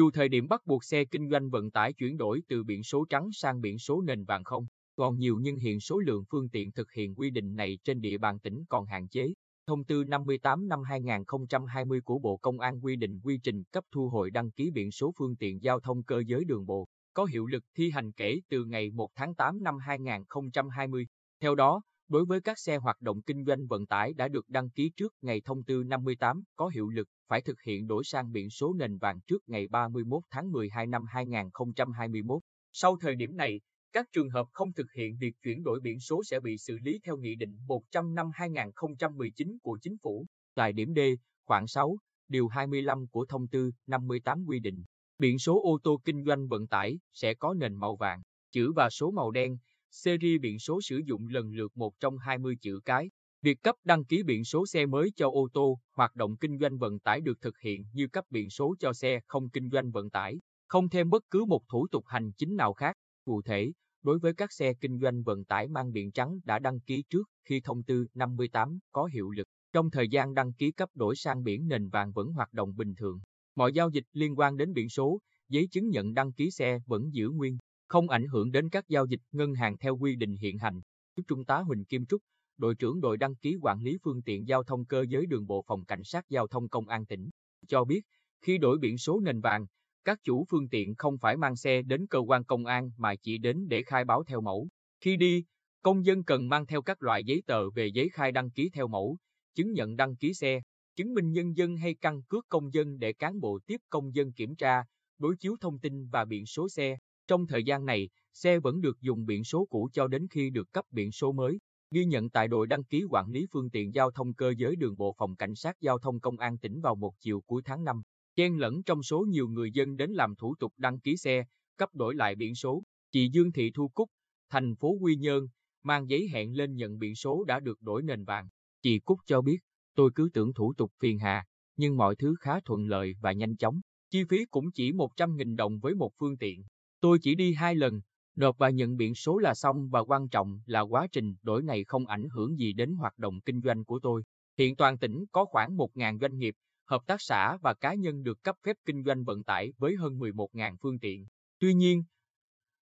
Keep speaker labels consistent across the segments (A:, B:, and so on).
A: Dù thời điểm bắt buộc xe kinh doanh vận tải chuyển đổi từ biển số trắng sang biển số nền vàng không, còn nhiều nhưng hiện số lượng phương tiện thực hiện quy định này trên địa bàn tỉnh còn hạn chế. Thông tư 58 năm 2020 của Bộ Công an quy định quy trình cấp thu hồi đăng ký biển số phương tiện giao thông cơ giới đường bộ, có hiệu lực thi hành kể từ ngày 1 tháng 8 năm 2020. Theo đó, đối với các xe hoạt động kinh doanh vận tải đã được đăng ký trước ngày thông tư 58 có hiệu lực phải thực hiện đổi sang biển số nền vàng trước ngày 31 tháng 12 năm 2021. Sau thời điểm này, các trường hợp không thực hiện việc chuyển đổi biển số sẽ bị xử lý theo Nghị định 100 năm 2019 của Chính phủ. Tại điểm D, khoảng 6, điều 25 của Thông tư 58 quy định, biển số ô tô kinh doanh vận tải sẽ có nền màu vàng, chữ và số màu đen, series biển số sử dụng lần lượt một trong 20 chữ cái. Việc cấp đăng ký biển số xe mới cho ô tô, hoạt động kinh doanh vận tải được thực hiện như cấp biển số cho xe không kinh doanh vận tải, không thêm bất cứ một thủ tục hành chính nào khác. Cụ thể, đối với các xe kinh doanh vận tải mang biển trắng đã đăng ký trước khi thông tư 58 có hiệu lực, trong thời gian đăng ký cấp đổi sang biển nền vàng vẫn hoạt động bình thường. Mọi giao dịch liên quan đến biển số, giấy chứng nhận đăng ký xe vẫn giữ nguyên, không ảnh hưởng đến các giao dịch ngân hàng theo quy định hiện hành. Trung tá Huỳnh Kim Trúc, đội trưởng đội đăng ký quản lý phương tiện giao thông cơ giới đường bộ phòng cảnh sát giao thông công an tỉnh, cho biết khi đổi biển số nền vàng, các chủ phương tiện không phải mang xe đến cơ quan công an mà chỉ đến để khai báo theo mẫu. Khi đi, công dân cần mang theo các loại giấy tờ về giấy khai đăng ký theo mẫu, chứng nhận đăng ký xe, chứng minh nhân dân hay căn cước công dân để cán bộ tiếp công dân kiểm tra, đối chiếu thông tin và biển số xe. Trong thời gian này, xe vẫn được dùng biển số cũ cho đến khi được cấp biển số mới. Ghi nhận tại đội đăng ký quản lý phương tiện giao thông cơ giới đường bộ phòng cảnh sát giao thông công an tỉnh vào một chiều cuối tháng 5. Chen lẫn trong số nhiều người dân đến làm thủ tục đăng ký xe, cấp đổi lại biển số. Chị Dương Thị Thu Cúc, thành phố Quy Nhơn, mang giấy hẹn lên nhận biển số đã được đổi nền vàng. Chị Cúc cho biết, tôi cứ tưởng thủ tục phiền hà, nhưng mọi thứ khá thuận lợi và nhanh chóng. Chi phí cũng chỉ 100.000 đồng với một phương tiện. Tôi chỉ đi hai lần, nộp và nhận biển số là xong và quan trọng là quá trình đổi này không ảnh hưởng gì đến hoạt động kinh doanh của tôi. Hiện toàn tỉnh có khoảng 1.000 doanh nghiệp, hợp tác xã và cá nhân được cấp phép kinh doanh vận tải với hơn 11.000 phương tiện. Tuy nhiên,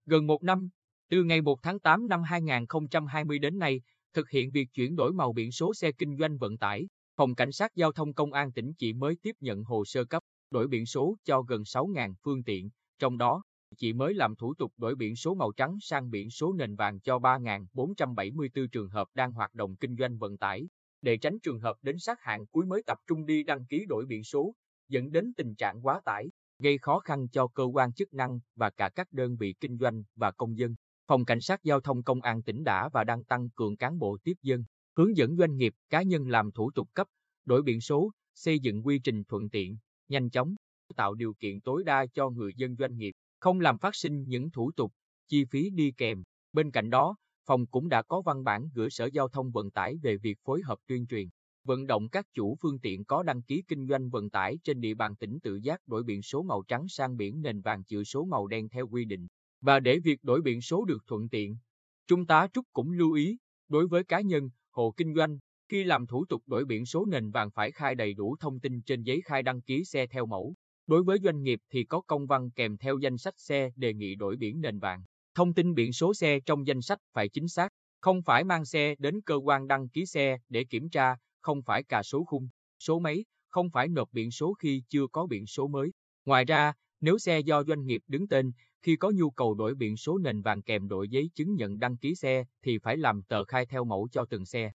A: gần một năm, từ ngày 1 tháng 8 năm 2020 đến nay, thực hiện việc chuyển đổi màu biển số xe kinh doanh vận tải, Phòng Cảnh sát Giao thông Công an tỉnh chỉ mới tiếp nhận hồ sơ cấp đổi biển số cho gần 6.000 phương tiện, trong đó, chỉ mới làm thủ tục đổi biển số màu trắng sang biển số nền vàng cho 3.474 trường hợp đang hoạt động kinh doanh vận tải để tránh trường hợp đến sát hạn cuối mới tập trung đi đăng ký đổi biển số, dẫn đến tình trạng quá tải, gây khó khăn cho cơ quan chức năng và cả các đơn vị kinh doanh và công dân. Phòng Cảnh sát Giao thông Công an tỉnh đã và đang tăng cường cán bộ tiếp dân, hướng dẫn doanh nghiệp, cá nhân làm thủ tục cấp, đổi biển số, xây dựng quy trình thuận tiện, nhanh chóng, tạo điều kiện tối đa cho người dân doanh nghiệp, không làm phát sinh những thủ tục, chi phí đi kèm. Bên cạnh đó, phòng cũng đã có văn bản gửi Sở Giao thông Vận tải về việc phối hợp tuyên truyền, vận động các chủ phương tiện có đăng ký kinh doanh vận tải trên địa bàn tỉnh tự giác đổi biển số màu trắng sang biển nền vàng chữ số màu đen theo quy định. Và để việc đổi biển số được thuận tiện, Trung tá Trúc cũng lưu ý, đối với cá nhân, hộ kinh doanh, khi làm thủ tục đổi biển số nền vàng phải khai đầy đủ thông tin trên giấy khai đăng ký xe theo mẫu. Đối với doanh nghiệp thì có công văn kèm theo danh sách xe đề nghị đổi biển nền vàng. Thông tin biển số xe trong danh sách phải chính xác, không phải mang xe đến cơ quan đăng ký xe để kiểm tra, không phải cà số khung, số máy, không phải nộp biển số khi chưa có biển số mới. Ngoài ra, nếu xe do doanh nghiệp đứng tên, khi có nhu cầu đổi biển số nền vàng kèm đổi giấy chứng nhận đăng ký xe thì phải làm tờ khai theo mẫu cho từng xe.